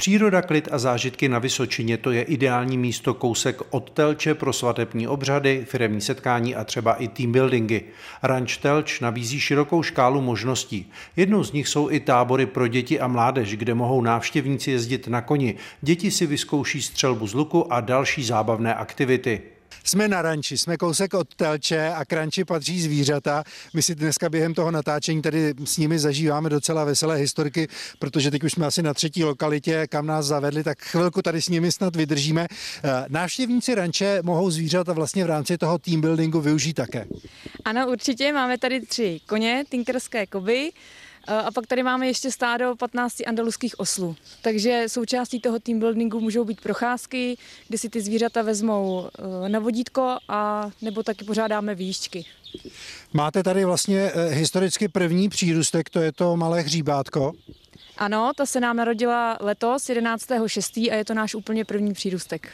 Příroda, klid a zážitky na Vysočině to je ideální místo kousek od Telče pro svatební obřady, firemní setkání a třeba i team buildingy. Ranč Telč nabízí širokou škálu možností. Jednou z nich jsou i tábory pro děti a mládež, kde mohou návštěvníci jezdit na koni. Děti si vyzkouší střelbu z luku a další zábavné aktivity. Jsme na ranči, jsme kousek od Telče a k ranči patří zvířata. My si dneska během toho natáčení tady s nimi zažíváme docela veselé historky, protože teď už jsme asi na třetí lokalitě, kam nás zavedli, tak chvilku tady s nimi snad vydržíme. Eh, návštěvníci ranče mohou zvířata vlastně v rámci toho team buildingu využít také. Ano, určitě. Máme tady tři koně, tinkerské koby, a pak tady máme ještě stádo 15 andaluských oslů. Takže součástí toho team buildingu můžou být procházky, kde si ty zvířata vezmou eh, na vodítko a nebo taky pořádáme výšťky. Máte tady vlastně eh, historicky první přírůstek, to je to malé hříbátko. Ano, ta se nám narodila letos 11.6. a je to náš úplně první přírůstek.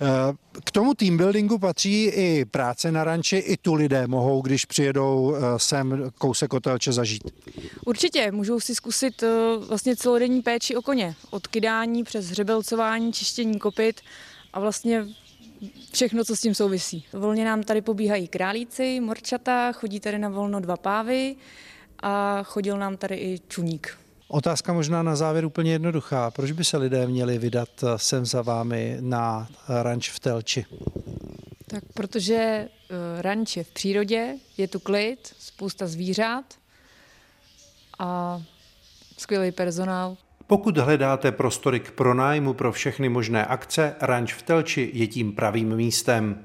Eh, k tomu team buildingu patří i práce na ranči, i tu lidé mohou, když přijedou eh, sem kousek otelče zažít. Určitě, můžou si zkusit eh, vlastně celodenní péči o koně. Od kydání přes hřebelcování, čištění kopit a vlastně všechno, co s tím souvisí. Volně nám tady pobíhají králíci, morčata, chodí tady na volno dva pávy a chodil nám tady i čuník. Otázka možná na závěr úplně jednoduchá. Proč by se lidé měli vydat eh, sem za vámi na ranč v Telči? Tak protože eh, ranč je v přírodě, je tu klid, spousta zvířat a skvělý personál. Pokud hledáte prostory k pronájmu pro všechny možné akce, ranč v Telči je tím pravým místem.